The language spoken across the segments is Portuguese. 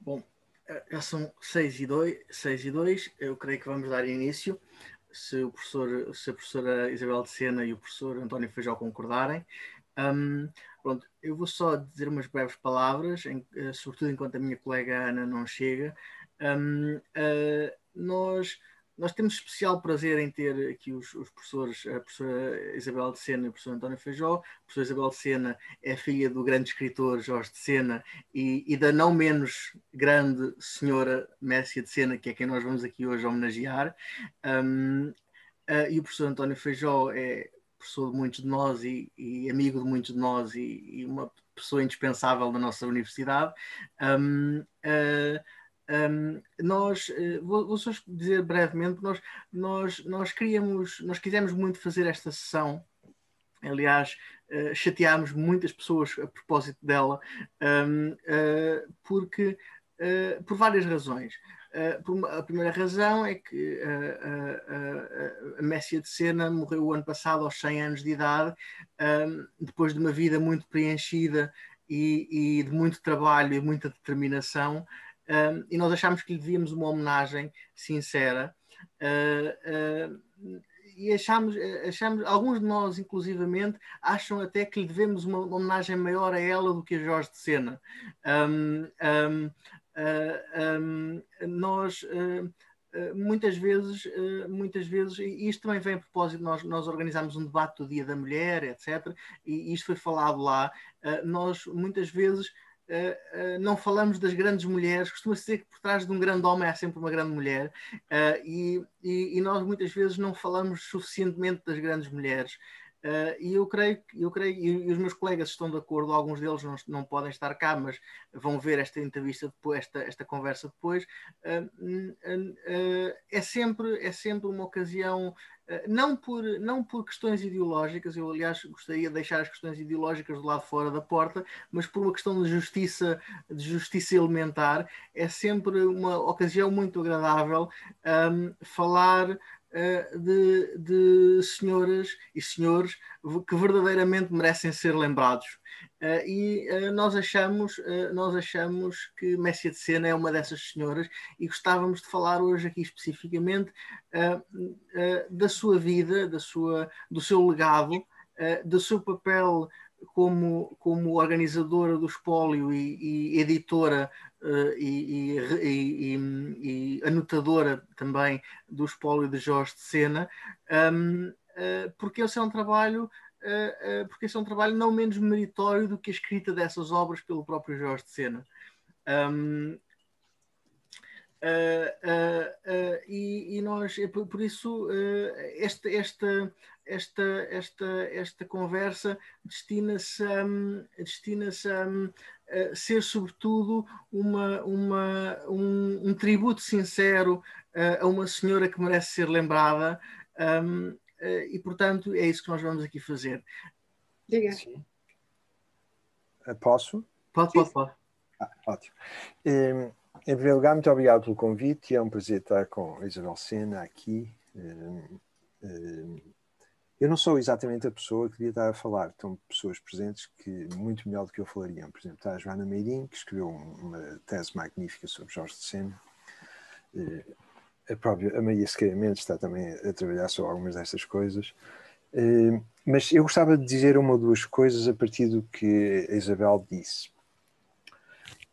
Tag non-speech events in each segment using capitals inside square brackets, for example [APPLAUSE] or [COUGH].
Bom, eh, já são 6 e 2, 6 e 2, eu creio que vamos dar início, se, o professor, se a professora Isabel de Sena e o professor António Feijó concordarem. Um, pronto, eu vou só dizer umas breves palavras, em, uh, sobretudo enquanto a minha colega Ana não chega. Um, uh, nós nós temos especial prazer em ter aqui os, os, professores, a professora Isabel de Sena e o professor António Feijó. A professora Isabel de Sena é filha do grande escritor Jorge de Sena e, e, da não menos grande senhora Messia de Sena, que é quem nós vamos aqui hoje homenagear. Um, uh, e o professor António Feijó é professor de muitos de nós e, e amigo de muitos de nós e, e, uma pessoa indispensável da nossa universidade. Um, uh, um, nós, uh, vou, vou, só dizer brevemente, nós, nós, nós queríamos, nós quisemos muito fazer esta sessão, aliás, uh, chateámos muitas pessoas a propósito dela, um, uh, porque, por várias razões. a primeira razão é que a Messia de Sena morreu o ano passado aos 100 anos de idade, um, depois de uma vida muito preenchida e, e de muito trabalho e muita determinação e nós achámos que lhe devíamos uma homenagem sincera. Uh, uh, e achamos, achamos, alguns de nós, inclusivamente, acham até que lhe devemos uma homenagem maior a ela do que a Jorge de Sena. Um, um, uh, nós muitas vezes, muitas vezes, e isto também vem a propósito, nós, nós organizámos um debate do Dia da Mulher, etc., e isto foi falado lá, nós muitas vezes Uh, uh, não falamos das grandes mulheres, costuma-se dizer que por trás de um grande homem há sempre uma grande mulher, uh, e, e, e, nós muitas vezes não falamos suficientemente das grandes mulheres. e eu creio, eu creio e, e, os meus colegas estão de acordo, alguns deles não, não podem estar cá, mas vão ver esta entrevista depois, esta, esta conversa depois. é, sempre, é sempre uma ocasião eh, não por, não por questões ideológicas, eu aliás gostaria de deixar as questões ideológicas do lado fora da porta, mas por uma questão de justiça, de justiça elementar, é sempre uma ocasião muito agradável um, falar de, de senhoras e senhores que verdadeiramente merecem ser lembrados. Uh, e uh, nós, achamos, nós achamos que Messia de Sena é uma dessas senhoras e gostávamos de falar hoje aqui especificamente da sua vida, da sua, do seu legado, do seu papel como, como organizadora do espólio e, e editora e, e, e, anotadora também do espólio de Jorge de Sena, um, porque esse é um trabalho uh, uh, porque esse é um trabalho não menos meritório do que a escrita dessas obras pelo próprio Jorge de Sena. Um, uh, e, nós, por, por isso, esta, esta, esta, esta, esta conversa destina-se a, destina a, a ser, sobretudo, uma, uma, um, um tributo sincero a uma senhora que merece ser lembrada. Um, uh, e, portanto, é isso que nós vamos aqui fazer. Diga. Sim. Eh, posso? Pode, pode, pode. Ah, ótimo. Um, em primeiro lugar, muito obrigado pelo convite. É um prazer estar com a Isabel Sena aqui. Um, um, eu não sou exatamente a pessoa que devia estar a falar. Estão pessoas presentes que muito melhor do que eu falariam. Por exemplo, está a Joana Meirim, que escreveu uma tese magnífica sobre Jorge de Sena. Uh, a própria a Maria Sequeira Mendes está também a trabalhar sobre algumas destas coisas. Uh, mas eu gostava de dizer uma ou duas coisas a partir do que a Isabel disse.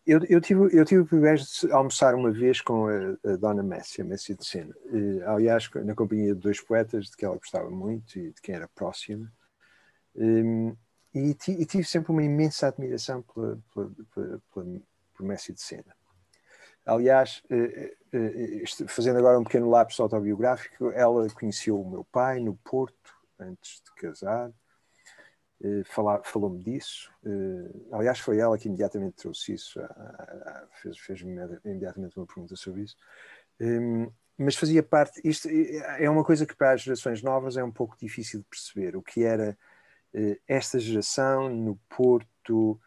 Eu, eu, tive, eu tive o privilégio de almoçar uma vez com a, a Dona Messia, Messia de Sena. Uh, aliás, na companhia de dois poetas de que ela gostava muito e de quem era próxima. Um, e, e, tive sempre uma imensa admiração pela, pela, pela, pela, por Messia de Sena. Aliás, uh, eh, fazendo agora um pequeno lapso autobiográfico, ela conheceu o meu pai no Porto, antes de casar, eh, falou-me disso. Eh, aliás, foi ela que imediatamente trouxe isso, fez-me fez imediatamente uma pergunta sobre isso. Ehm, mas fazia parte, isto é uma coisa que para as gerações novas é um pouco difícil de perceber, o que era esta geração no Porto,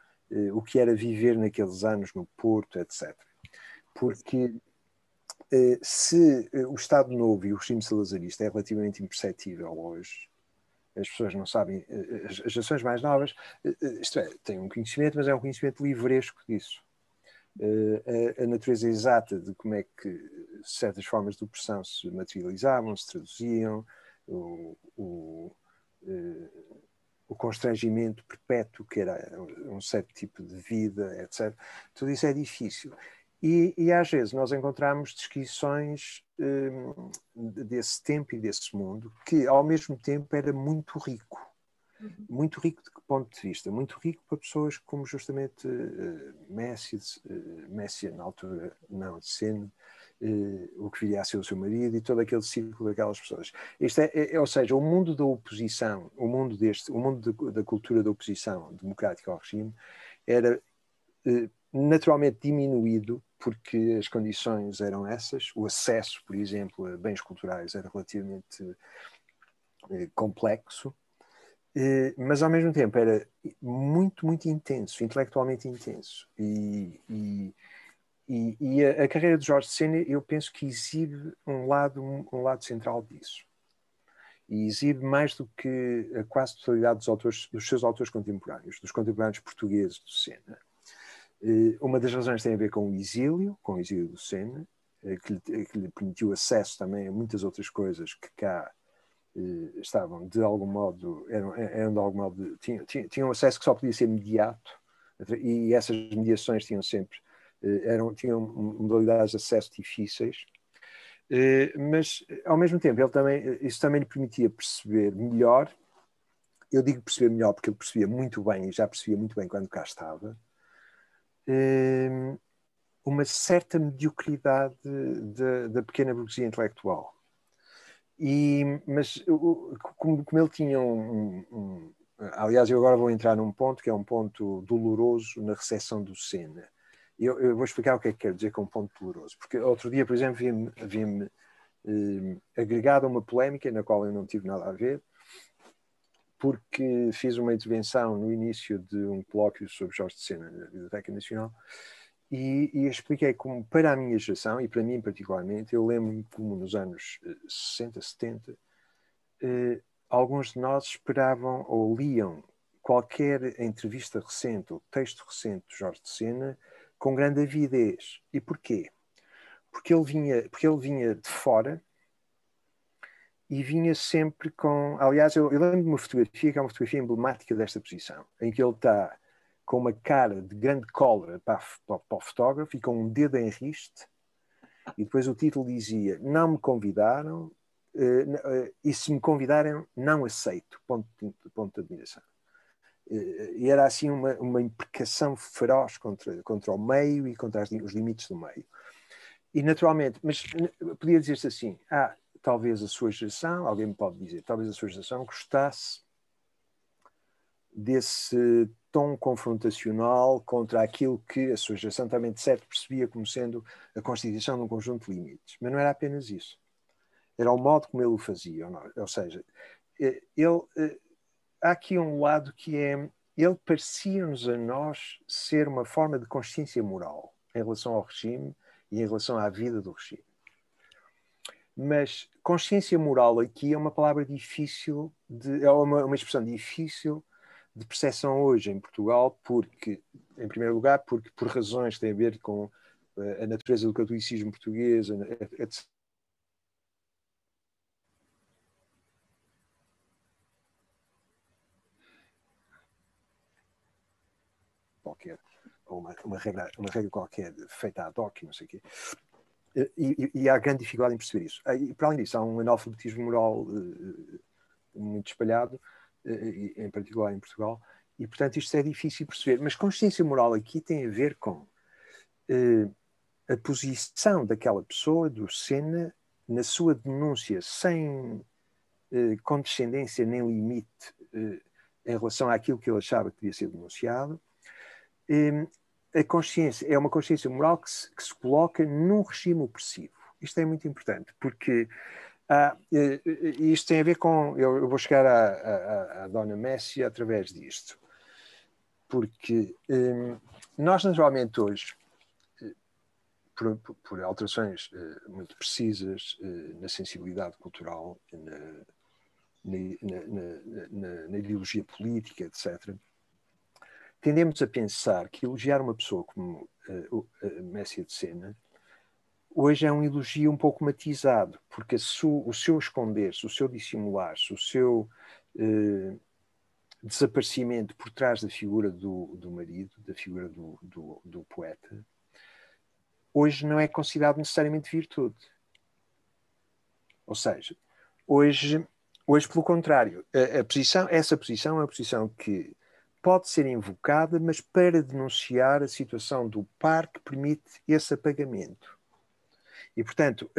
o que era viver naqueles anos no Porto, etc. Porque eh, se eh, o Estado Novo e o regime salazarista é relativamente imperceptível hoje, as pessoas não sabem, eh, as gerações mais novas, isto é, têm um conhecimento, mas é um conhecimento livresco disso. a, a, natureza exata de como é que certas formas de opressão se materializavam, se traduziam, o, o, o constrangimento perpétuo que era um certo tipo de vida, etc. Tudo isso é difícil. E, e às vezes nós encontramos descrições um, desse tempo e desse mundo que, ao mesmo tempo, era muito rico. Uhum. Muito rico de que ponto de vista? Muito rico para pessoas como justamente uh, Messi, uh, Messi na altura não, de Sene, uh, o que viria a ser o seu marido e todo aquele círculo daquelas pessoas. Isto é, é, ou seja, o mundo da oposição, o mundo deste, o mundo de, da cultura da oposição democrática ao regime era naturalmente diminuído porque as condições eram essas, o acesso, por exemplo, a bens culturais era relativamente eh, complexo, eh, mas ao mesmo tempo era muito, muito intenso, intelectualmente intenso. E, e, e, a, a, carreira de Jorge Sena, eu penso que exibe um lado, um, lado central disso. E exibe mais do que a quase totalidade dos, autores, dos seus autores contemporâneos, dos contemporâneos portugueses do Sena eh, uma das razões tem a ver com o exílio, com o exílio do Sena, eh, que lhe, que lhe permitiu acesso também a muitas outras coisas que cá eh, estavam de algum modo, eram, eram de algum modo, tinham, tinham acesso que só podia ser imediato, e essas mediações tinham sempre, eram, tinham modalidades de acesso difíceis, mas ao mesmo tempo ele também, isso também lhe permitia perceber melhor, eu digo perceber melhor porque ele percebia muito bem, e já percebia muito bem quando cá estava, uma certa mediocridade da pequena burguesia intelectual. E, mas como, como, ele tinha um, um, Aliás, eu agora vou entrar num ponto que é um ponto doloroso na recepção do Sena. Eu, eu, vou explicar o que é que quero dizer com um ponto doloroso. Porque outro dia, por exemplo, vi-me vi eh, agregado a uma polémica na qual eu não tive nada a ver, porque fiz uma intervenção no início de um colóquio sobre Jorge de Sena na Biblioteca Nacional e, e, expliquei como, para a minha geração, e para mim particularmente, eu lembro-me como nos anos 60, eh, 70, eh, alguns de nós esperavam ou liam qualquer entrevista recente ou texto recente de Jorge de Sena com grande avidez. E porquê? Porque ele vinha, porque ele vinha de fora e vinha sempre com. Aliás, eu, eu lembro de uma fotografia que é uma fotografia emblemática desta posição, em que ele está com uma cara de grande cólera para, para, para, o fotógrafo e com um dedo em riste, e depois o título dizia: Não me convidaram, uh, uh, e se me convidarem, não aceito. Ponto ponto de admiração. Uh, e era assim uma, uma imprecação feroz contra, contra o meio e contra as, os limites do meio. E naturalmente, mas podia dizer-se assim: ah, talvez a sua geração, alguém me pode dizer, talvez a sua geração gostasse desse tom confrontacional contra aquilo que a sua geração também de certo percebia como sendo a constituição de um conjunto de limites. Mas não era apenas isso. Era o modo como ele o fazia. Ou seja, eh, ele, eh, há aqui um lado que é, ele parecia-nos a nós ser uma forma de consciência moral em relação ao regime e em relação à vida do regime. Mas consciência moral aqui é uma palavra difícil, de, é uma, uma expressão difícil de percepção hoje em Portugal, porque, em primeiro lugar, porque por razões que têm a ver com uh, a natureza do catolicismo português, etc. qualquer, uma, uma, regra, uma regra qualquer feita ad hoc, não sei o quê. E, e, há grande dificuldade em perceber isso. E, para além disso, há um analfabetismo moral uh, muito espalhado, em particular em Portugal, e portanto isto é difícil perceber. Mas consciência moral aqui tem a ver com a posição daquela pessoa, do Sena, na sua denúncia, sem condescendência nem limite em relação àquilo que ele achava que devia ser denunciado, a consciência é uma consciência moral que se, que se coloca num regime opressivo. Isto é muito importante, porque ah, isto tem a ver com. Eu, vou chegar à, Dona Messi através disto. Porque hum, nós, naturalmente, hoje, eh, por, por alterações muito precisas na sensibilidade cultural, na, na, na, na ideologia política, etc., tendemos a pensar que elogiar uma pessoa como uh, uh, Messia de Sena hoje é um elogio um pouco matizado, porque su, o seu esconder-se, o seu dissimular-se, o seu uh, desaparecimento por trás da figura do, do marido, da figura do, do, do poeta, hoje não é considerado necessariamente virtude. Ou seja, hoje, hoje pelo contrário, a, a posição, essa posição é uma posição que pode ser invocada, mas para denunciar a situação do par que permite esse apagamento. E, portanto,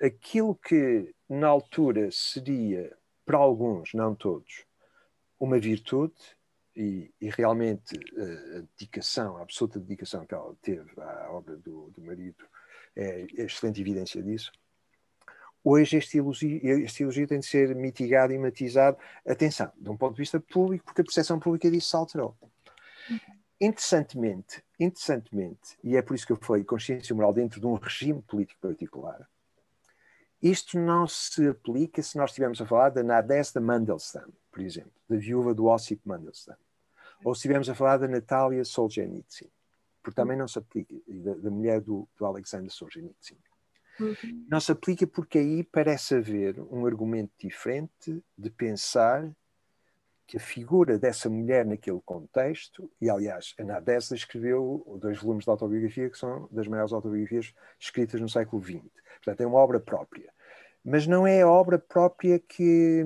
aquilo que na altura seria, para alguns, não todos, uma virtude, e, e realmente a dedicação, a absoluta dedicação que ela teve à obra do, do marido é excelente evidência disso. Hoje este elogio, este elogio tem de ser mitigado e matizado, atenção, de um ponto de vista público, porque a percepção pública disso se alterou. Interessantemente, interessantemente, e é por isso que eu falei consciência moral dentro de um regime político particular, isto não se aplica se nós estivermos a falar da Nadezhda Mandelstam, por exemplo, da viúva do Ossip Mandelstam, ou se estivermos a falar da Natália Solzhenitsyn, porque também não se aplica, da, da mulher do, do Alexander Solzhenitsyn. Uhum. Não se aplica porque aí parece haver um argumento diferente de pensar que a figura dessa mulher naquele contexto, e aliás, a Nadessa escreveu dois volumes de autobiografia que são das maiores autobiografias escritas no século XX. Portanto, é uma obra própria. Mas não é a obra própria que,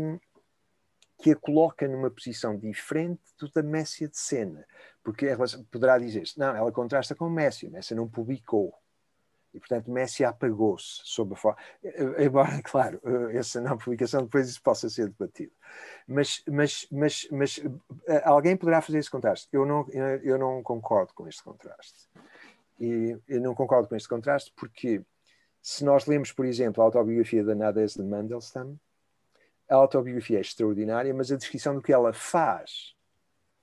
que a coloca numa posição diferente do da Messia de Sena. Porque poderá dizer-se, não, ela contrasta com Messia, Messia não publicou. E, portanto, Messi apagou-se sob a forma. Embora, [LAUGHS] claro, essa não publicação depois isso possa ser debatido. Mas, mas, mas, mas eh, alguém poderá fazer esse contraste. Eu não, eu não concordo com este contraste. E eu não concordo com este contraste porque, se nós lemos, por exemplo, a autobiografia da Nadezhda Mandelstam, a autobiografia é extraordinária, mas a descrição do que ela faz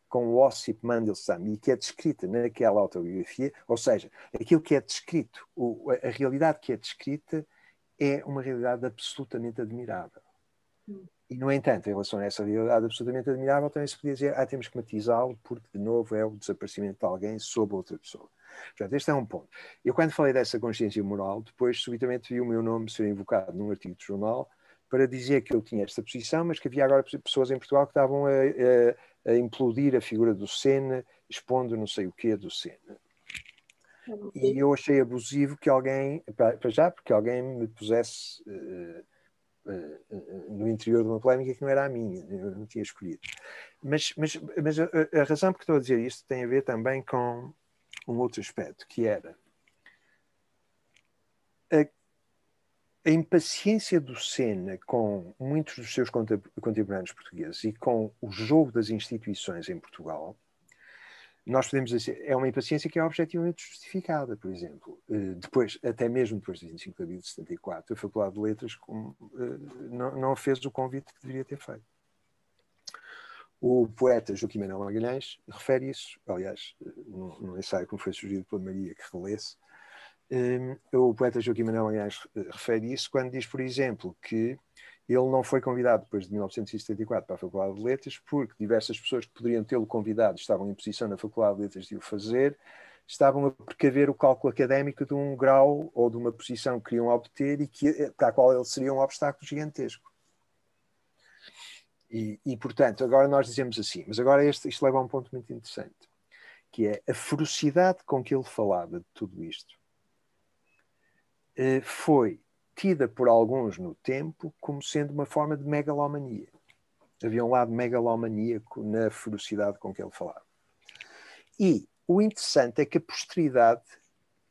com o Ossip Mandelstam e que é descrita naquela autobiografia, ou seja, aquilo que é descrito, o, a realidade que é descrita é uma realidade absolutamente admirável. Hum. E, no entanto, em relação a essa realidade absolutamente admirável, também se podia dizer, ah, temos que matizá-lo, porque, de novo, é o desaparecimento de alguém sobre outra pessoa. Portanto, este é um ponto. Eu, quando falei dessa consciência moral, depois, subitamente, vi o meu nome ser invocado num artigo de jornal para dizer que eu tinha esta posição, mas que havia agora pessoas em Portugal que estavam a, a a implodir a figura do Senna, expondo não sei o quê do Senna. E eu achei abusivo que alguém, para já, porque alguém me pusesse uh, uh, no interior de uma polémica que não era a minha, eu não tinha escolhido. Mas, mas, mas a, a razão por que estou a dizer isto tem a ver também com um outro aspecto, que era a impaciência do Sena com muitos dos seus contemporâneos portugueses e com o jogo das instituições em Portugal, nós podemos dizer, é uma impaciência que é objetivamente justificada, por exemplo. Eh, depois, até mesmo depois de 25 de abril de 74, a Faculdade de Letras eh, não fez o convite que deveria ter feito. O poeta Joaquim Manuel Magalhães refere isso, aliás, eh, num ensaio que me foi sugerido pela Maria que relesse, o poeta Joaquim Manuel Magalhães eh, refere isso quando diz, por exemplo, que ele não foi convidado depois de 1974 para a Faculdade de Letras porque diversas pessoas que poderiam tê-lo convidado estavam em posição na Faculdade de Letras de o fazer, estavam a precaver o cálculo académico de um grau ou de uma posição que queriam obter e que, eh, para a qual ele seria um obstáculo gigantesco. E, e, portanto, agora nós dizemos assim, mas agora este, isto leva a um ponto muito interessante, que é a ferocidade com que ele falava de tudo isto foi tida por alguns no tempo como sendo uma forma de megalomania. Havia um lado megalomaníaco na ferocidade com que ele falava. E o interessante é que a posteridade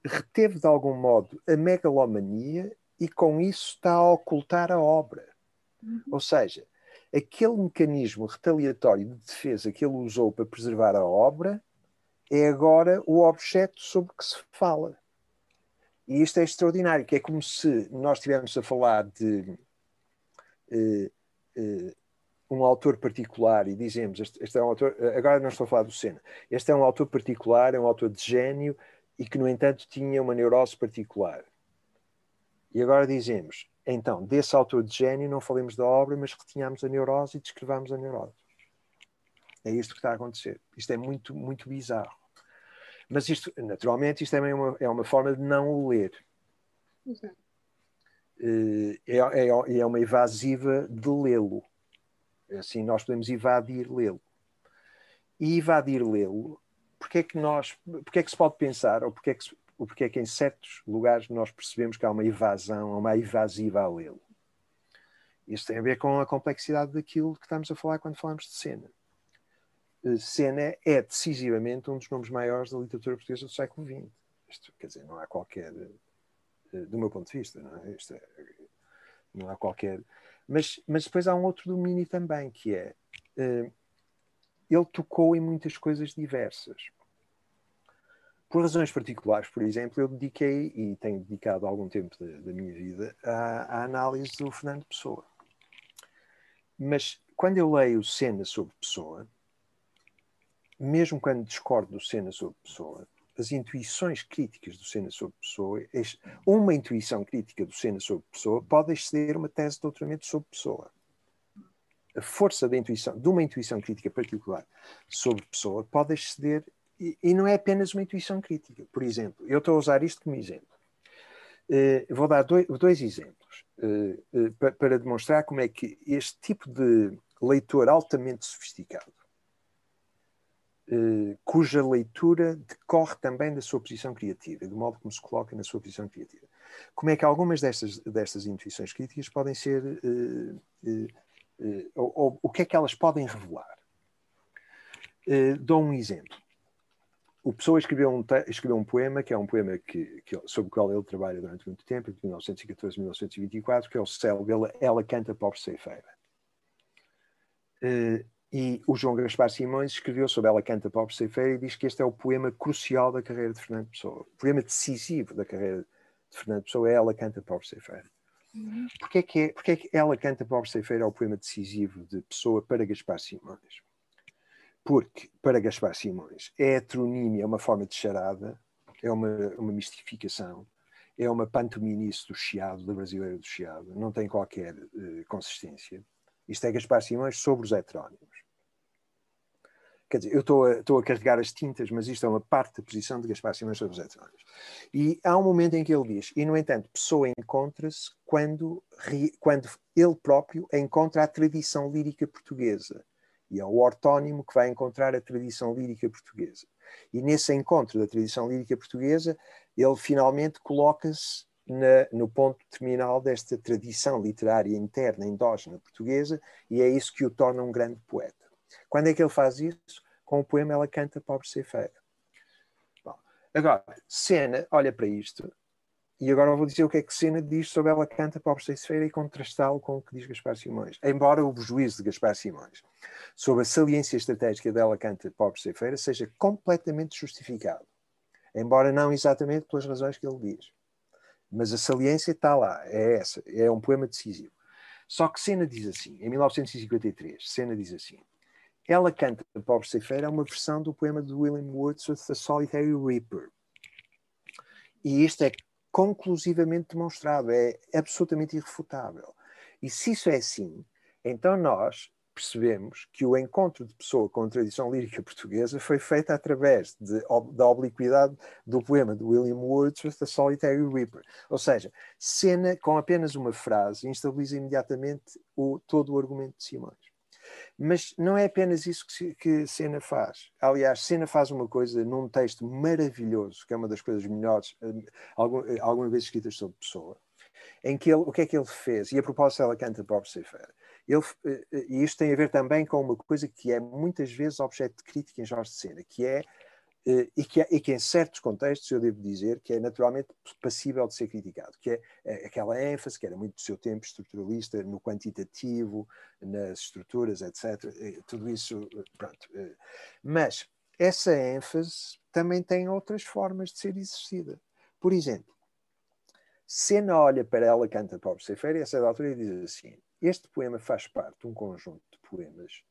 reteve de algum modo a megalomania e com isso está a ocultar a obra. Uhum. Ou seja, aquele mecanismo retaliatório de defesa que ele usou para preservar a obra é agora o objeto sobre que se fala. E isto é extraordinário, que é como se nós estivéssemos a falar de uh, uh, um autor particular e dizemos, este, este, é um autor, agora não estou a falar do Senna, este é um autor particular, é um autor de gênio e que, no entanto, tinha uma neurose particular. E agora dizemos, então, desse autor de gênio não falemos da obra, mas que tínhamos a neurose e descrevamos a neurose. É isto que está a acontecer. Isto é muito, muito bizarro. Mas isto, naturalmente, isto também é uma, é uma forma de não o ler. Uhum. É, é, é uma evasiva de lê-lo. Assim, nós podemos evadir lê-lo. E evadir lê-lo, porque é que nós, porque é que se pode pensar, ou porque é que, ou porque é que em certos lugares nós percebemos que há uma evasão, uma evasiva a lê-lo? Isso tem a ver com a complexidade daquilo que estamos a falar quando falamos de cena. Cena é decisivamente um dos nomes maiores da literatura portuguesa do século XX. Isto, quer dizer, não há qualquer, eh, do meu ponto de vista, não, é? Isto é, não há qualquer. Mas, mas depois há um outro domínio também, que é uh, ele tocou em muitas coisas diversas. Por razões particulares, por exemplo, eu dediquei e tenho dedicado algum tempo da, da minha vida à, à análise do Fernando Pessoa. Mas quando eu leio cena sobre Pessoa, mesmo quando discordo do Senna sobre Pessoa, as intuições críticas do Senna sobre Pessoa, uma intuição crítica do Senna sobre Pessoa pode exceder uma tese de doutoramento sobre Pessoa. A força da intuição, de uma intuição crítica particular sobre Pessoa pode exceder, e, e não é apenas uma intuição crítica. Por exemplo, eu estou a usar isto como exemplo. Uh, vou dar dois, dois exemplos uh, uh, para, para demonstrar como é que este tipo de leitor altamente sofisticado eh, cuja leitura decorre também da sua posição criativa, do modo como se coloca na sua posição criativa. Como é que algumas destas, destas intuições críticas podem ser. Uh, uh, ou, ou, o que é que elas podem revelar? dou um exemplo. O Pessoa escreveu um, escreveu um poema, que é um poema que, que, sobre o qual ele trabalha durante muito tempo, de 1914 a 1924, que é o Céu dela, Ela Canta Pobre Ceifeira. E o João Gaspar Simões escreveu sobre Ela Canta Pobre Ceifeira e diz que este é o poema crucial da carreira de Fernando Pessoa. O poema decisivo da carreira de Fernando Pessoa é Ela Canta Pobre Ceifeira. Uhum. Porquê, que é, porquê que Ela Canta Pobre Ceifeira é o poema decisivo de Pessoa para Gaspar Simões? Porque, para Gaspar Simões, é heteronímia, é uma forma de charada, é uma, uma mistificação, é uma pantominice do chiado, da brasileira do chiado, não tem qualquer uh, consistência. Isto é Gaspar Simões sobre os heterónimos. Quer dizer, eu estou a, a carregar as tintas, mas isto é uma parte da posição de Gaspar Simões sobre os heterónimos. E há um momento em que ele diz, e no entanto, Pessoa encontra-se quando, quando ele próprio encontra a tradição lírica portuguesa. E é o ortónimo que vai encontrar a tradição lírica portuguesa. E nesse encontro da tradição lírica portuguesa, ele finalmente coloca-se no ponto terminal desta tradição literária interna, endógena portuguesa, e é isso que o torna um grande poeta. Quando é que ele faz isso? Com o poema Ela Canta Pobre Ceifeira. Bom, agora, Sena olha para isto, e agora vou dizer o que é que Sena diz sobre Ela Canta Pobre Ceifeira e contrastá-lo com o que diz Gaspar Simões. Embora o juízo de Gaspar Simões sobre a saliência estratégica dela Canta Pobre Ceifeira seja completamente justificado, embora não exatamente pelas razões que ele diz. Mas a saliência está lá, é essa, é um poema decisivo. Só que Sena diz assim, em 1953, Sena diz assim: ela canta Pobre Ceifeira é uma versão do poema de William Wordsworth, The Solitary Reaper. E isto é conclusivamente demonstrado, é absolutamente irrefutável. E se isso é assim, então nós percebemos que o encontro de pessoa com a tradição lírica portuguesa foi feito através de, da obliquidade do poema de William Wordsworth, The Solitary Reaper. Ou seja, cena com apenas uma frase instabiliza imediatamente o, todo o argumento de Simões. Mas não é apenas isso que, que Sena faz. Aliás, Sena faz uma coisa num texto maravilhoso, que é uma das coisas melhores, eh, alguma vez escritas sobre Pessoa, em que ele, o que é que ele fez? E a propósito, ela canta Bob Sefer. Ele, eh, eh, e isto tem a ver também com uma coisa que é muitas vezes objeto de crítica em Jorge de Sena, que é eh, e que, e que, em certos contextos eu devo dizer que é naturalmente passível de ser criticado, que é, é aquela ênfase que era muito do seu tempo estruturalista no quantitativo, nas estruturas, etc. Tudo isso, pronto. Mas essa ênfase também tem outras formas de ser exercida. Por exemplo, Sena olha para ela, canta Pobre Ceifeira, e a certa altura diz assim: este poema faz parte de um conjunto de poemas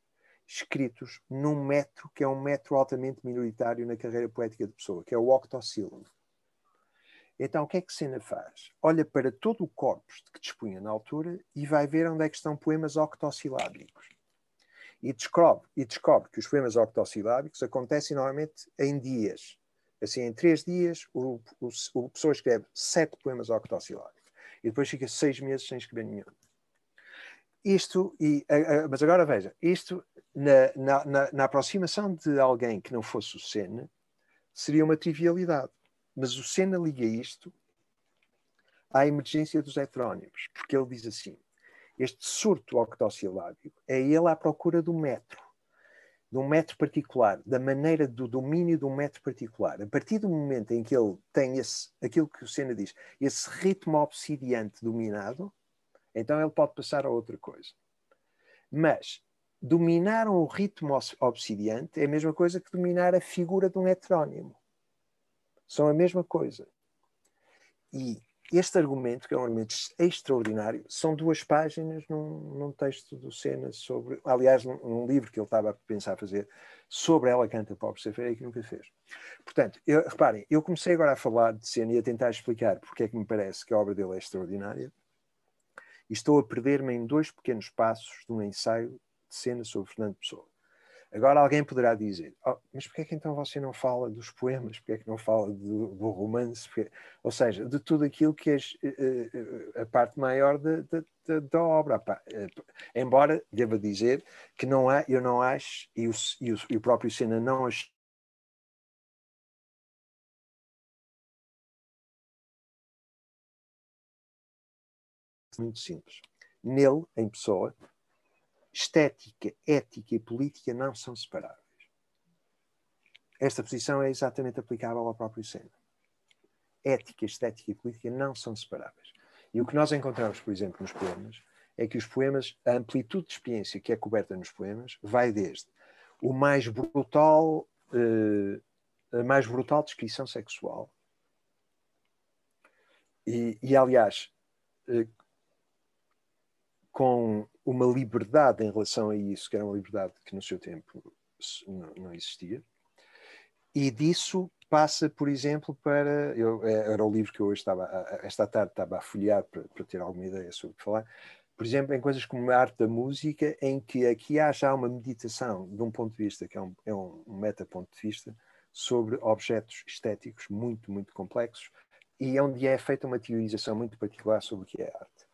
escritos num metro que é um metro altamente minoritário na carreira poética de pessoa, que é o octossílabo. Então, o que é que Sena faz? Olha para todo o corpus de que dispunha na altura e vai ver onde é que estão poemas octossilábicos. e descobre, e descobre que os poemas octossilábicos acontecem normalmente em dias. Assim, em três dias, o, o, o pessoa escreve sete poemas octossilábicos e depois fica seis meses sem escrever nenhum. Isto, e, mas agora veja, isto na, na, na, na aproximação de alguém que não fosse o Senna seria uma trivialidade. Mas o Senna liga isto à emergência dos heterónimos, porque ele diz assim: este surto octossilábico é ele à procura do metro, de um metro particular, da maneira do domínio de um metro particular. A partir do momento em que ele tem esse, aquilo que o Senna diz, esse ritmo obsidiante dominado, então ele pode passar a outra coisa. Mas dominar um ritmo obsidiante é a mesma coisa que dominar a figura de um heterónimo. São a mesma coisa. E este argumento, que é um argumento extraordinário, são duas páginas num, num texto do Senna sobre, aliás, num, num, livro que ele estava a pensar fazer sobre ela canta Safeira e que nunca fez. Portanto, eu, reparem, eu comecei agora a falar de Senna e a tentar explicar porque é que me parece que a obra dele é extraordinária e estou a perder-me em dois pequenos passos de um ensaio de Senna sobre Fernando Pessoa. Agora alguém poderá dizer, oh, mas porquê é que então você não fala dos poemas? Porquê é que não fala do, do romance? Ou seja, de tudo aquilo que é a parte maior da, da, obra. Uh, embora deva dizer que não há, eu não acho, e o, e o, e o próprio Senna não acha muito simples. Nele, em pessoa, estética, ética e política não são separáveis. Esta posição é exatamente aplicável ao próprio Senna. Ética, estética e política não são separáveis. E o que nós encontramos, por exemplo, nos poemas, é que os poemas, a amplitude de experiência que é coberta nos poemas, vai desde o mais brutal, eh, a mais brutal descrição sexual. E, e aliás, eh, com uma liberdade em relação a isso, que era uma liberdade que no seu tempo não, existia. E disso passa, por exemplo, para. Eu, é, era o livro que eu hoje estava, esta tarde estava a folhear para, para ter alguma ideia sobre o que falar. Por exemplo, em coisas como a arte da música, em que aqui há já uma meditação, de um ponto de vista, que é um, é um meta ponto de vista, sobre objetos estéticos muito, muito complexos, e onde é feita uma teorização muito particular sobre o que é arte.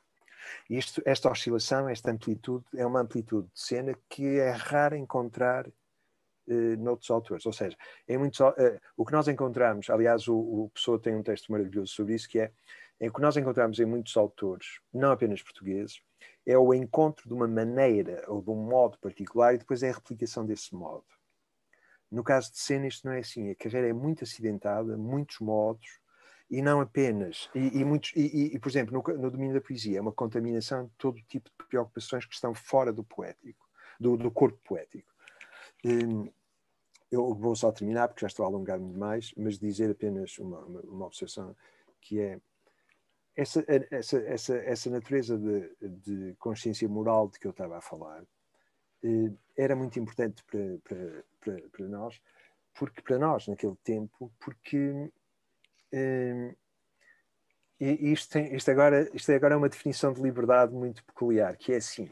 Isto, esta oscilação, esta amplitude, é uma amplitude de cena que é raro encontrar uh, noutros autores. Ou seja, em muitos, uh, o que nós encontramos, aliás, o, o Pessoa tem um texto maravilhoso sobre isso, que é em que nós encontramos em muitos autores, não apenas portugueses, é o encontro de uma maneira ou de um modo particular e depois é a replicação desse modo. No caso de Senna, isto não é assim. A carreira é muito acidentada, muitos modos, e não apenas, e, e muitos, e, e, por exemplo, no, no, domínio da poesia, é uma contaminação de todo tipo de preocupações que estão fora do poético, do, do corpo poético. Um, eu vou só terminar, porque já estou a alongar-me demais, mas dizer apenas uma, uma, uma observação, que é essa, essa, essa, essa natureza de, de consciência moral de que eu estava a falar, eh, era muito importante para, para, para, para nós, porque para nós, naquele tempo, porque Hum, e isto, isto, agora, isto agora é uma definição de liberdade muito peculiar, que é assim.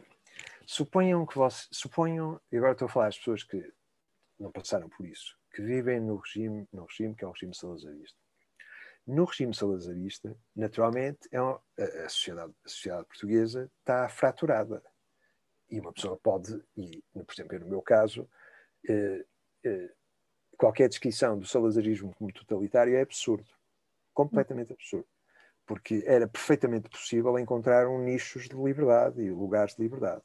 Suponham que você, suponham, e agora estou a falar às pessoas que não passaram por isso, que vivem no regime, no regime que é o regime salazarista. No regime salazarista, naturalmente, é uma, a, sociedade, a sociedade portuguesa está fraturada. E uma pessoa pode, e, por exemplo, no meu caso, eh, eh, qualquer descrição do salazarismo como totalitário é absurdo completamente absurdo. Porque era perfeitamente possível encontrar um nichos de liberdade e lugares de liberdade.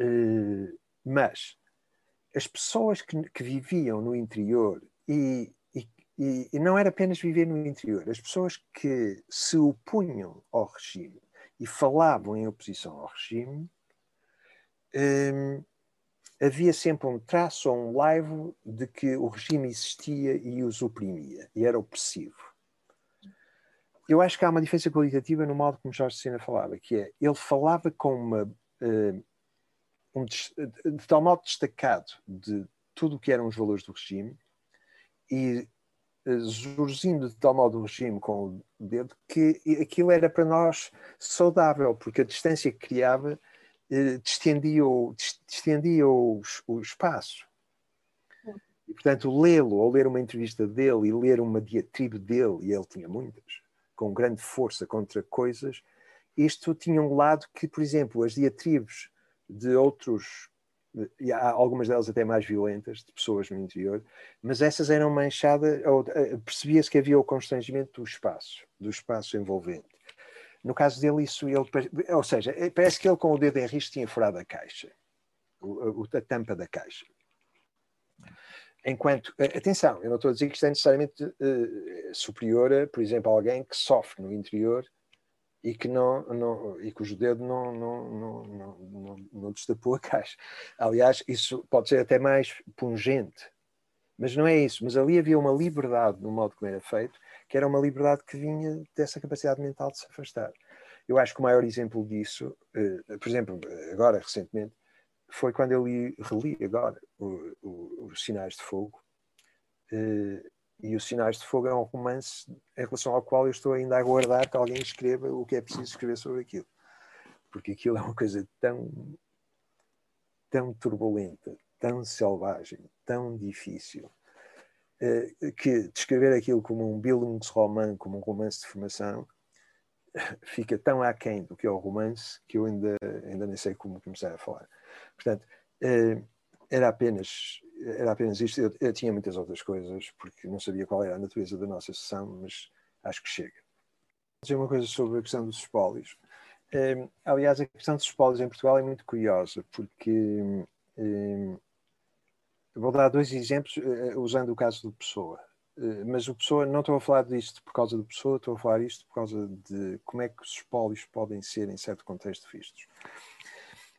Uh, mas as pessoas que, que viviam no interior e, e, e, não era apenas viver no interior, as pessoas que se opunham ao regime e falavam em oposição ao regime, um, havia sempre um traço ou um laivo de que o regime existia e os oprimia, e era opressivo. Eu acho que há uma diferença qualitativa no modo como Jorge Sena falava, que é, ele falava com uma, uh, um, de tal modo destacado de tudo o que eram os valores do regime, e uh, zurzindo de tal modo o regime com o dedo, que aquilo era para nós saudável, porque a distância que criava eh, distendia, o, distendia o, o espaço. E, portanto, lê-lo, ou ler uma entrevista dele e ler uma diatribe dele, e ele tinha muitas, com grande força contra coisas, isto tinha um lado que, por exemplo, as diatribes de outros, e há algumas delas até mais violentas, de pessoas no interior, mas essas eram manchadas, eh, percebia-se que havia o constrangimento do espaço, do espaço envolvente. No caso dele, isso ele, ou seja, eh, parece que ele com o dedo em risco tinha furado a caixa, a tampa da caixa. Enquanto, eh, atenção, eu não estou a dizer que isto é necessariamente uh, superior a, por exemplo, alguém que sofre no interior e que não, não e cujo dedo não, não, não, não, não, não destapou a caixa. Aliás, isso pode ser até mais pungente, mas não é isso. Mas ali havia uma liberdade no modo como era feito, que era uma liberdade que vinha dessa capacidade mental de se afastar. Eu acho que o maior exemplo disso, uh, por exemplo, agora recentemente, foi quando eu li, reli agora os Sinais de Fogo. Uh, e os Sinais de Fogo é um romance em relação ao qual eu estou ainda a aguardar que alguém escreva o que é preciso escrever sobre aquilo. Porque aquilo é uma coisa tão, tão turbulenta, tão selvagem, tão difícil, que descrever aquilo como um Bildungsroman, como um romance de formação, [LAUGHS] fica tão aquém do que é o romance que eu ainda, ainda nem sei como começar a falar. Portanto, uh, era apenas era apenas isto. Eu, eu, tinha muitas outras coisas, porque não sabia qual era a natureza da nossa sessão, mas acho que chega. Vou dizer uma coisa sobre a questão dos espólios. Um, aliás, a questão dos espólios em Portugal é muito curiosa, porque vou dar dois exemplos uh, usando o caso do Pessoa. Uh, mas o Pessoa, não estou a falar disto por causa do Pessoa, estou a falar isto por causa de como é que os espólios podem ser, em certo contexto, vistos.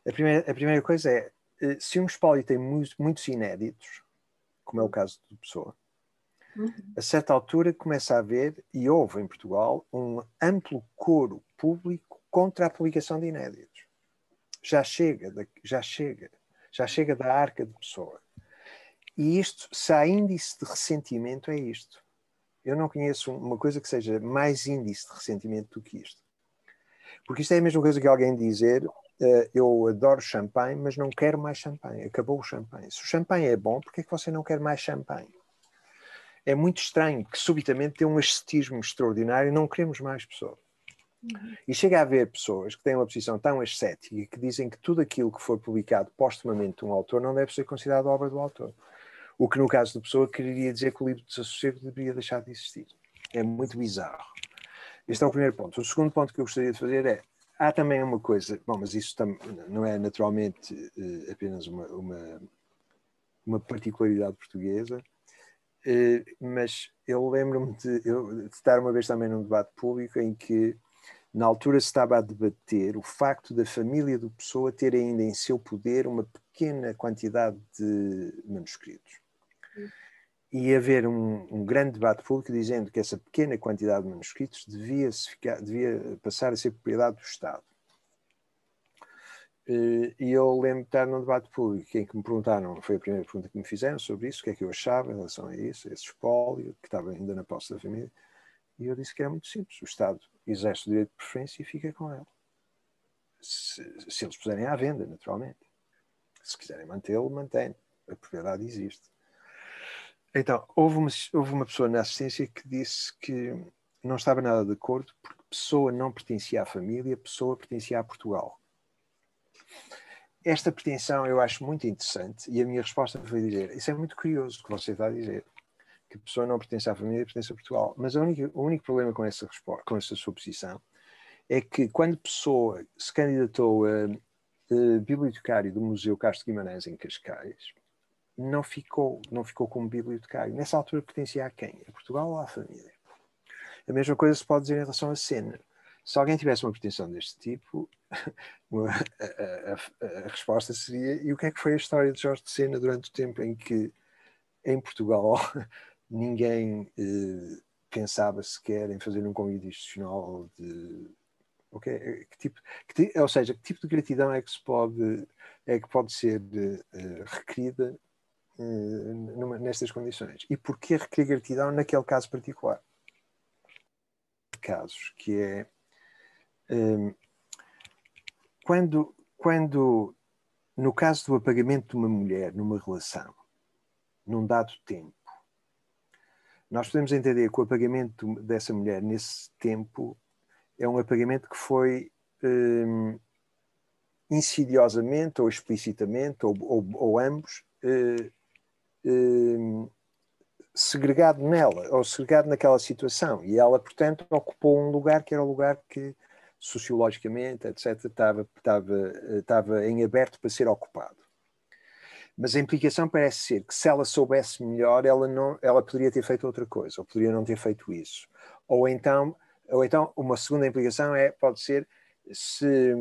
A primeira, a primeira coisa é eh, se um espólio tem muitos inéditos, como é o caso de Pessoa, uhum. a certa altura começa a haver, e houve em Portugal, um amplo coro público contra a publicação de inéditos. Já chega, já chega, já chega da arca de Pessoa. E isto, se há índice de ressentimento, é isto. Eu não conheço uma coisa que seja mais índice de ressentimento do que isto. Porque isto é a mesma coisa que alguém dizer Uh, eu adoro champanhe, mas não quero mais champanhe. Acabou o champanhe. Se o champanhe é bom, por que é que você não quer mais champanhe? É muito estranho que subitamente tem um ascetismo extraordinário e não queremos mais pessoas. Uhum. E chega a haver pessoas que têm uma posição tão ascética que dizem que tudo aquilo que for publicado postumamente de um autor não deve ser considerado obra do autor. O que, no caso da pessoa, quereria dizer que o livro de desassossego deveria deixar de existir. É muito bizarro. Este é o primeiro ponto. O segundo ponto que eu gostaria de fazer é Há também uma coisa, bom, mas isso não é naturalmente uh, apenas uma, uma, uma, particularidade portuguesa, uh, mas eu lembro-me de, de, estar uma vez também num debate público em que na altura se estava a debater o facto da família do Pessoa ter ainda em seu poder uma pequena quantidade de manuscritos e haver um, um, grande debate público dizendo que essa pequena quantidade de manuscritos devia, ficar, devia passar a ser propriedade do Estado. Eh, e eu lembro de estar num debate público em que me perguntaram, foi a primeira pergunta que me fizeram sobre isso, o que é que eu achava em relação a isso, a esse espólio, que estava ainda na posse da família. E eu disse que era muito simples: o Estado exerce o direito de preferência e fica com ela. Se, se eles puserem à venda, naturalmente. Se quiserem mantê-lo, mantém. A propriedade existe. Então, houve uma, houve uma pessoa na assistência que disse que não estava nada de acordo porque pessoa não pertencia à família, pessoa pertencia a Portugal. Esta pretensão eu acho muito interessante e a minha resposta foi dizer: Isso é muito curioso o que você está a dizer, que a pessoa não pertence à família, pertence a Portugal. Mas o único, o único problema com essa, com essa suposição é que quando pessoa se candidatou a, a bibliotecário do Museu Castro Guimarães em Cascais, não ficou, não ficou como bibliotecário. Nessa altura pertencia a quem? A Portugal ou à família? A mesma coisa se pode dizer em relação à cena. Se alguém tivesse uma pretensão deste tipo, [LAUGHS] a, a, a, a, resposta seria: e o que é que foi a história de Jorge de Sena durante o tempo em que, em Portugal, [LAUGHS] ninguém eh, pensava sequer em fazer um convite institucional de. Okay, que tipo, que, ou seja, que tipo de gratidão é que se pode é que pode ser requerida eh, numa, nestas condições. E porquê requerer gratidão naquele caso particular? Casos que é um, ehm, quando, quando, no caso do apagamento de uma mulher numa relação, num dado tempo, nós podemos entender que o apagamento dessa mulher nesse tempo é um apagamento que foi hum, insidiosamente ou explicitamente, ou, ou, ou ambos, eh, eh, segregado nela, ou segregado naquela situação. E ela, portanto, ocupou um lugar que era o lugar que, sociologicamente, etc., estava, estava, estava em aberto para ser ocupado. Mas a implicação parece ser que se ela soubesse melhor, ela, não, ela poderia ter feito outra coisa, ou poderia não ter feito isso. Ou então, ou então uma segunda implicação é, pode ser, se,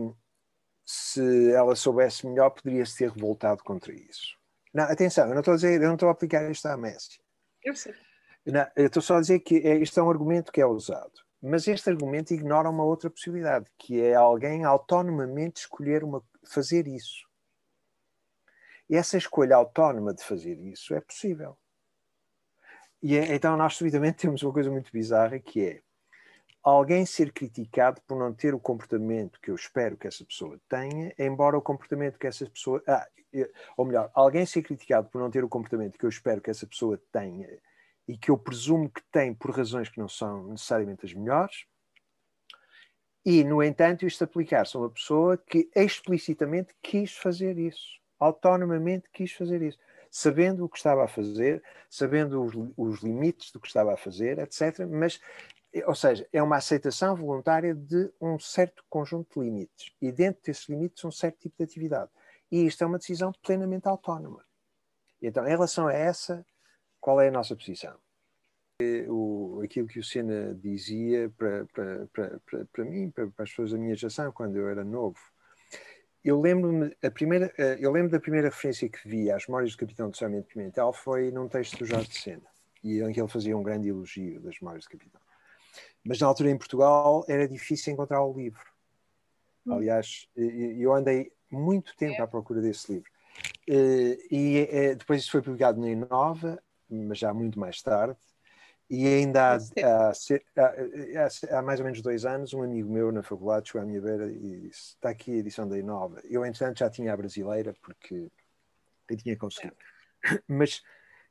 se ela soubesse melhor, poderia-se ter revoltado contra isso. Não, atenção, eu não estou a dizer, eu não estou a aplicar isto à Messi. Eu sei. Não, eu estou só a dizer que é, isto é um argumento que é usado. Mas este argumento ignora uma outra possibilidade, que é alguém autonomamente escolher uma, fazer isso. E essa escolha autónoma de fazer isso é possível. E é, então nós subitamente [LAUGHS] temos uma coisa muito bizarra que é alguém ser criticado por não ter o comportamento que eu espero que essa pessoa tenha, embora o comportamento que essa pessoa. Ah, ou melhor, alguém ser criticado por não ter o comportamento que eu espero que essa pessoa tenha e que eu presumo que tem por razões que não são necessariamente as melhores, e, no entanto, isto aplicar-se a uma pessoa que explicitamente quis fazer isso, autonomamente quis fazer isso, sabendo o que estava a fazer, sabendo os, os limites do que estava a fazer, etc. Mas ou seja, é uma aceitação voluntária de um certo conjunto de limites. E dentro desses limites, um certo tipo de atividade. E isto é uma decisão plenamente autónoma. Então, em relação a essa, qual é a nossa posição? O, aquilo que o Sena dizia para, para, para, para, mim, para, para as pessoas da minha geração, quando eu era novo, eu lembro-me a primeira, eh, eu lembro da primeira referência que vi às memórias do Capitão de Sarmento Pimentel foi num texto do Jorge de Sena, e em que ele fazia um grande elogio das memórias do Capitão. Mas na altura em Portugal era difícil encontrar o livro. Hum. Aliás, eu andei muito tempo é. à procura desse livro. Eh, e eh, depois isso foi publicado na Inova, mas já muito mais tarde. E ainda há, há, há, há, mais ou menos dois anos, um amigo meu na faculdade chegou à minha beira e disse: Está aqui a edição da Inova. Eu, entretanto, já tinha a brasileira, porque eu tinha conseguido. É. Mas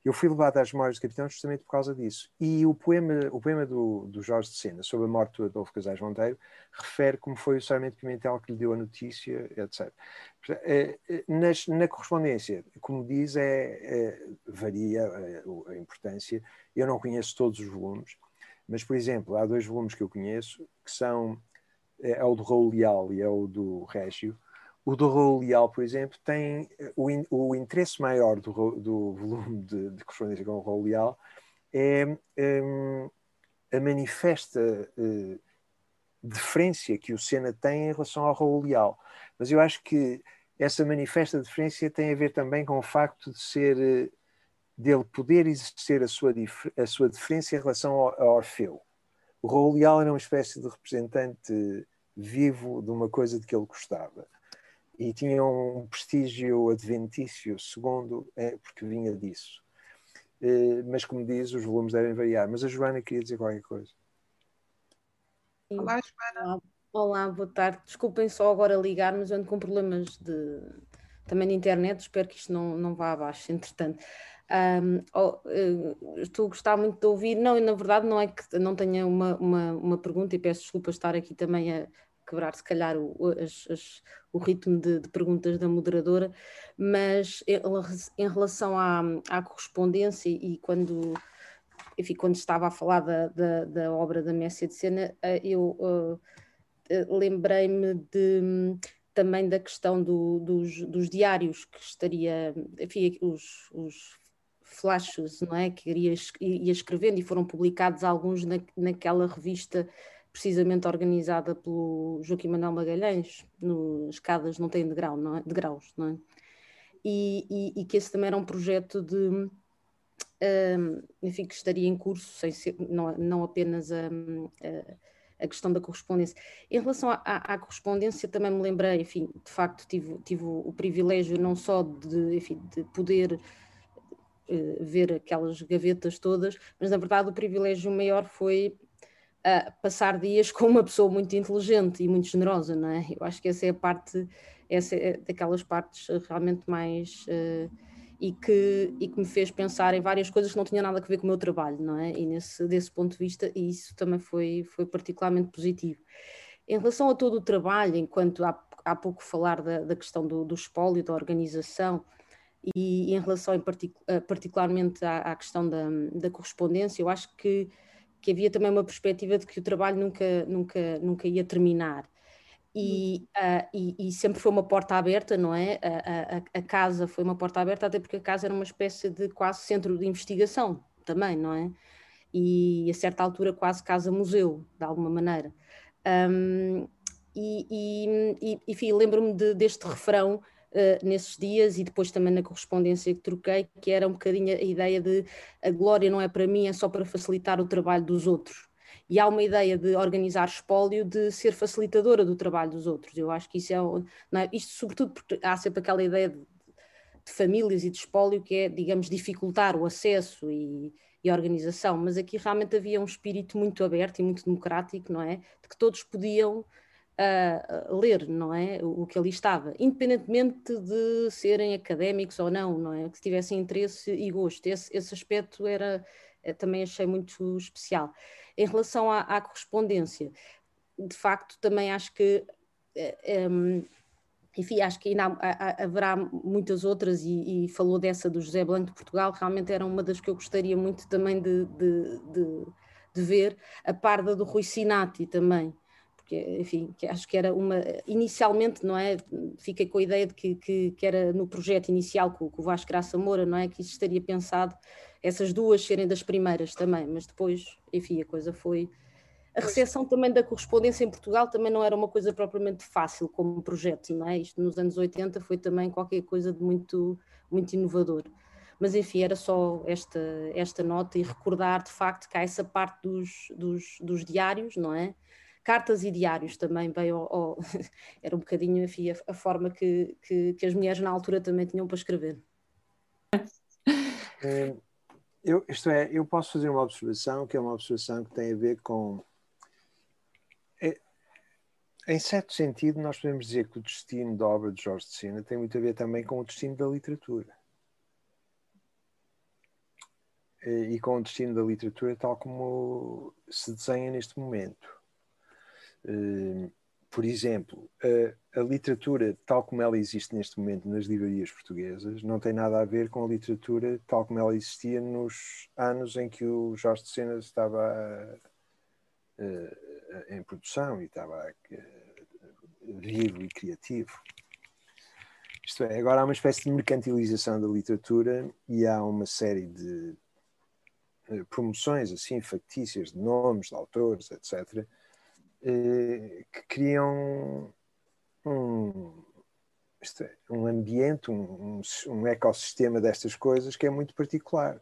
eu fui levado às memórias do capitão justamente por causa disso. E o poema, o poema do, do Jorge de Sena sobre a morte do Adolfo Casais Monteiro refere como foi o Sarmento Pimentel que lhe deu a notícia, etc. Eh, eh, nas, na correspondência, como diz, é, é varia a, a, importância. Eu não conheço todos os volumes, mas, por exemplo, há dois volumes que eu conheço, que são é, é o do Raul Leal e é o do Régio, o do Raul Leal, por exemplo, tem eh, o, in, o interesse maior do, do volume de, de, correspondência com o Raul Leal é um, ehm, a manifesta uh, deferência que o Senna tem em relação ao Raul Leal. Mas eu acho que essa manifesta deferência tem a ver também com o facto de ser uh, dele poder exercer a sua, a sua diferença em relação ao, ao Orfeu. O Raul Leal era uma espécie de representante vivo de uma coisa de que ele gostava e tinha um prestígio adventício, segundo, é, porque vinha disso. Eh, mas, como diz, os volumes devem variar. Mas a Joana queria dizer qualquer coisa. Olá, Joana. Olá, boa tarde. Desculpem só agora ligar, mas ando com problemas de também de internet. Espero que isto não, não vá abaixo, entretanto. Um, oh, uh, estou a gostar muito de ouvir. Não, na verdade, não é que não tenha uma, uma, uma pergunta e peço desculpa estar aqui também a, quebrar se calhar o, as, as, o ritmo de, de, perguntas da moderadora, mas em, relação à, à, correspondência e quando, enfim, quando estava a falar da, da, da obra da Messia de Sena, eh, eu uh, lembrei-me de também da questão do, dos, dos, diários que estaria, enfim, os, os flashes, não é? Que iria, ia escrevendo e foram publicados alguns na, naquela revista precisamente organizada pelo Joaquim Manuel Magalhães, no Escadas Não Tem Degrau, não é? Degraus, não é? E, e, e, que esse também era um projeto de, um, enfim, que estaria em curso, sem ser, não, não apenas a, a, a questão da correspondência. Em relação à, à, correspondência, também me lembrei, enfim, de facto tive, tive o, privilégio não só de, enfim, de poder uh, ver aquelas gavetas todas, mas na verdade o privilégio maior foi passar dias [LAUGHS] com uma pessoa muito inteligente e muito generosa, não é? Eu acho que essa é a parte essa é daquelas partes realmente mais uh, e que, e que me fez pensar em várias coisas que não tinham nada a ver com o meu trabalho, não é? E nesse, desse ponto de vista, isso também foi, foi particularmente positivo. Em relação a todo o trabalho, enquanto há, há pouco falar da, da questão do, do espólio, da organização, e, e em relação em partic, eh, particularmente à, à questão da, da, correspondência, eu acho que, que havia também uma perspectiva de que o trabalho nunca, nunca, nunca ia terminar e, uh, e, e, sempre foi uma porta aberta, não é? A, a, a, casa foi uma porta aberta, até porque a casa era uma espécie de quase centro de investigação também, não é? E a certa altura quase casa-museu, de alguma maneira. Um, e, e, enfim, lembro-me de, deste refrão uh, nesses dias e depois também na correspondência que troquei, que era um bocadinho a ideia de a glória não é para mim, é só para facilitar o trabalho dos outros e há uma ideia de organizar espólio de ser facilitadora do trabalho dos outros. Eu acho que isso é, é? isto sobretudo porque há sempre aquela ideia de, de, famílias e de espólio que é, digamos, dificultar o acesso e, e a organização, mas aqui realmente havia um espírito muito aberto e muito democrático, não é? De que todos podiam uh, ler, não é? O, que ali estava, independentemente de serem académicos ou não, não é? Que tivessem interesse e gosto. Esse, esse aspecto era, eh, também achei muito especial. Em relação à, à correspondência, de facto, também acho que. Um, eh, enfim, acho que ainda haverá muitas outras, e, e, falou dessa do José Blanco de Portugal, realmente era uma das que eu gostaria muito também de, de, de, de ver, a parda do Rui Sinati também, porque, enfim, que acho que era uma, inicialmente, não é, fiquei com a ideia de que, que, que era no projeto inicial com, com o Vasco Graça Moura, não é, que isso estaria pensado essas duas serem das primeiras também, mas depois, enfim, a coisa foi. A recepção também da correspondência em Portugal também não era uma coisa propriamente fácil como projeto, não é? Isto nos anos 80 foi também qualquer coisa de muito, muito inovador. Mas enfim, era só esta, esta nota e recordar de facto que há essa parte dos, dos, dos diários, não é? Cartas e diários também bem ao, ao [LAUGHS] era um bocadinho enfim, a, a forma que, que, que, as mulheres na altura também tinham para escrever. É, [LAUGHS] eu, isto é, eu posso fazer uma observação que é uma observação que tem a ver com. É, em certo sentido, nós podemos dizer que o destino da obra de Jorge de Sena tem muito a ver também com o destino da literatura. E com o destino da literatura tal como se desenha neste momento. Eh, por exemplo, a, a, literatura tal como ela existe neste momento nas livrarias portuguesas não tem nada a ver com a literatura tal como ela existia nos anos em que o Jorge de Sena estava uh, em produção e estava uh, vivo e criativo. Isto é, agora há uma espécie de mercantilização da literatura e há uma série de uh, promoções assim factícias de nomes, de autores, etc., eh, que criam um, é, um ambiente, um, um, ecossistema destas coisas que é muito particular.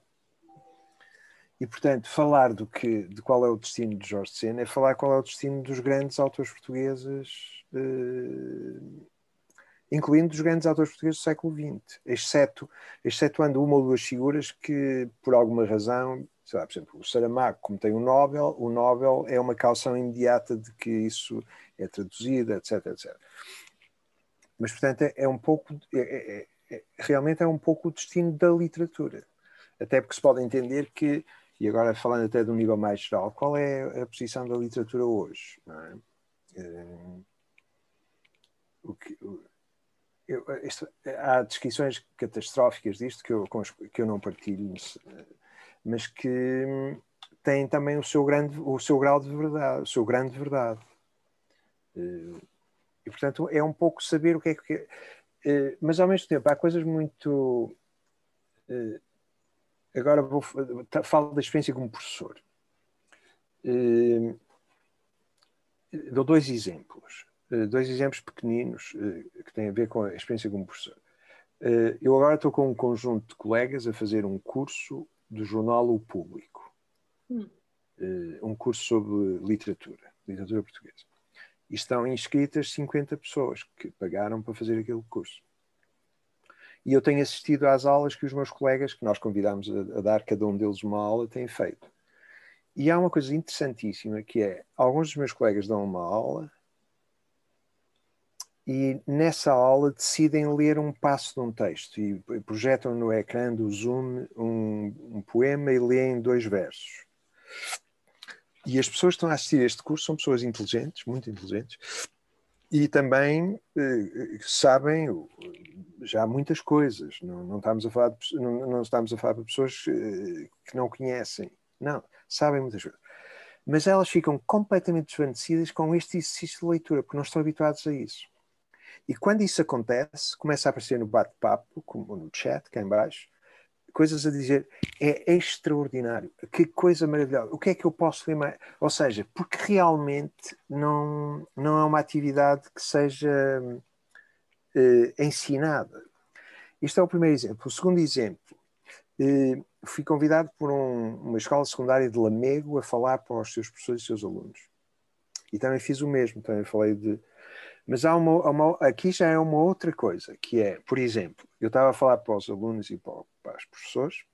E, portanto, falar do que, de qual é o destino de Jorge Sena é falar qual é o destino dos grandes autores portugueses, eh, incluindo os grandes autores portugueses do século XX, exceto, excetuando uma ou duas figuras que, por alguma razão, sei lá, por exemplo, o Saramago, como tem o Nobel, o Nobel é uma calção imediata de que isso é traduzido, etc, etc. Mas, portanto, é, é um pouco, é, é, é, realmente é um pouco o destino da literatura. Até porque se pode entender que, e agora falando até de um nível mais geral, qual é a posição da literatura hoje? É? Eh, o que, eu, isto, há descrições catastróficas disto que eu, que eu não partilho, mas que hum, tem também o seu grande o seu grau de verdade o seu grande verdade. Eh, e portanto é um pouco saber o que é que é, mas ao mesmo tempo há coisas muito eh, agora vou falo da experiência como professor. Dou dois exemplos dois exemplos pequeninos que têm a ver com a experiência como professor. Eu agora estou com um conjunto de colegas a fazer um curso do jornal O Público, hum. uh, um curso sobre literatura, literatura portuguesa. E estão inscritas 50 pessoas que pagaram para fazer aquele curso. E eu tenho assistido às aulas que os meus colegas, que nós convidámos a, a dar cada um deles uma aula, têm feito. E há uma coisa interessantíssima que é, alguns dos meus colegas dão uma aula e nessa aula decidem ler um passo de um texto e projetam no ecrã do Zoom um, um poema e leem dois versos. E as pessoas que estão a assistir a este curso são pessoas inteligentes, muito inteligentes, e também eh, sabem já muitas coisas. Não, não, estamos a falar de, não, não, estamos a falar de pessoas eh, que não conhecem. Não, sabem muitas coisas. Mas elas ficam completamente desvanecidas com este exercício de leitura, porque não estão habituados a isso. E quando isso acontece, começa a aparecer no bate-papo, como no chat, cá em baixo, coisas a dizer, é extraordinário, que coisa maravilhosa, o que é que eu posso ler mais? Ou seja, porque realmente não, não é uma atividade que seja eh, ensinada. Isto é o primeiro exemplo. O segundo exemplo, eh, fui convidado por um, uma escola secundária de Lamego a falar para os seus professores e seus alunos. E também fiz o mesmo, também falei de mas há uma, uma, aqui já é uma outra coisa, que é, por exemplo, eu estava a falar para os alunos e para, para os professores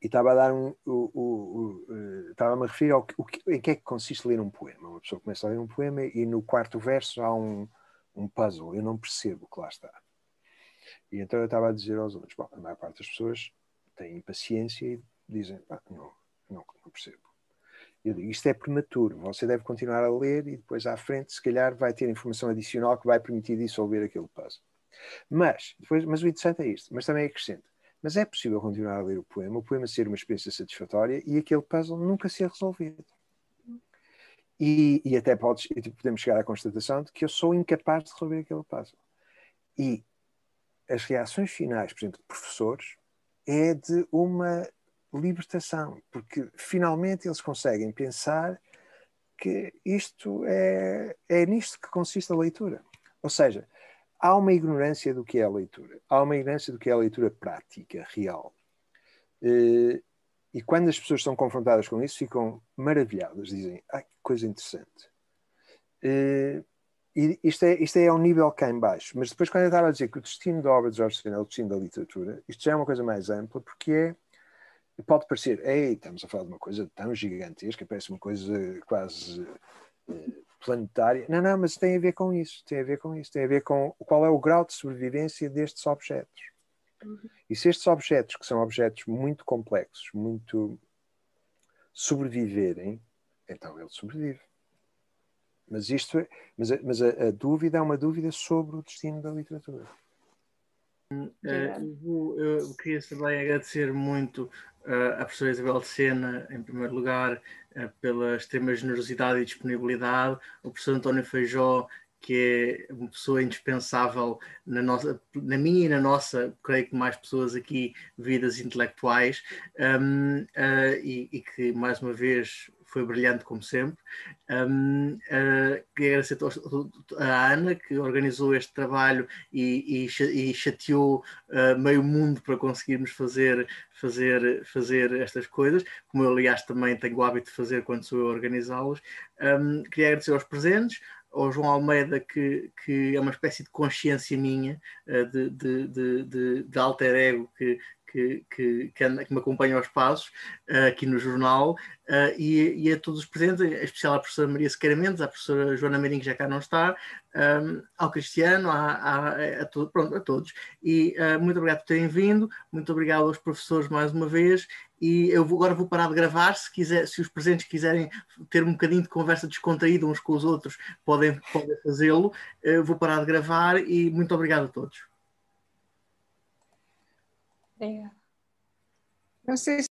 e estava a dar um. O, eh, estava-me a referir ao o, em que é que consiste ler um poema. Uma pessoa começa a ler um poema e no quarto verso há um, um puzzle. Eu não percebo o que lá está. E então eu estava a dizer aos alunos: bom, a maior parte das pessoas têm paciência e dizem: não, não, não percebo. Eu digo, isto é prematuro, você deve continuar a ler e depois à frente, se calhar, vai ter informação adicional que vai permitir dissolver aquele puzzle. Mas, depois, mas o interessante é isto, mas também acrescento. Mas é possível continuar a ler o poema, o poema ser uma experiência satisfatória e aquele puzzle nunca ser resolvido. E, e até podes, e podemos chegar à constatação de que eu sou incapaz de resolver aquele puzzle. E as reações finais, por exemplo, de professores, é de uma libertação, porque finalmente eles conseguem pensar que isto é, é nisto que consiste a leitura. Ou seja, há uma ignorância do que é a leitura, há uma ignorância do que é a leitura prática, real. Eh, e quando as pessoas são confrontadas com isso, ficam maravilhadas, dizem, ah, que coisa interessante. Eh, e isto é, isto é ao nível cá em baixo. Mas depois, quando eu estava a dizer que o destino da obra de Jorge Sena é o destino da literatura, isto já é uma coisa mais ampla, porque é pode parecer, ei, estamos a falar de uma coisa tão gigantesca, parece uma coisa quase eh, planetária. Não, não, mas tem a ver com isso, tem a ver com isso, tem a ver com qual é o grau de sobrevivência destes objetos. E se estes objetos, que são objetos muito complexos, muito sobreviverem, então ele sobrevive. Mas isto é, mas, mas a, a dúvida é uma dúvida sobre o destino da literatura. Uh, eu, eu, queria também agradecer muito uh, à professora Isabel de Sena, em primeiro lugar, uh, pela extrema generosidade e disponibilidade, o professor António Feijó, que é uma pessoa indispensável na, nossa, na minha e na nossa, creio que mais pessoas aqui, vidas intelectuais, um, e, e, que, mais uma vez, foi brilhante como sempre. Um, uh, queria agradecer a Ana que organizou este trabalho e, e, e chateou uh, meio mundo para conseguirmos fazer, fazer, fazer estas coisas, como eu aliás também tenho o hábito de fazer quando sou eu a organizá-las. Um, queria agradecer aos presentes, ao João Almeida, que, que é uma espécie de consciência minha, uh, de, de, de, de, alter ego que, que, que, que, me acompanha aos passos uh, aqui no jornal uh, e, e, a todos os presentes, em especial à professora Maria Sequeira Mendes, à professora Joana Meirinho, que já cá não está, um, ao Cristiano, a, a, a, to, pronto, a todos. E uh, muito obrigado por terem vindo, muito obrigado aos professores mais uma vez. E eu vou, agora vou parar de gravar. Se, quiser, se os presentes quiserem ter um bocadinho de conversa descontraída uns com os outros, podem, podem fazê-lo. Vou parar de gravar e muito obrigado a todos. É. Não sei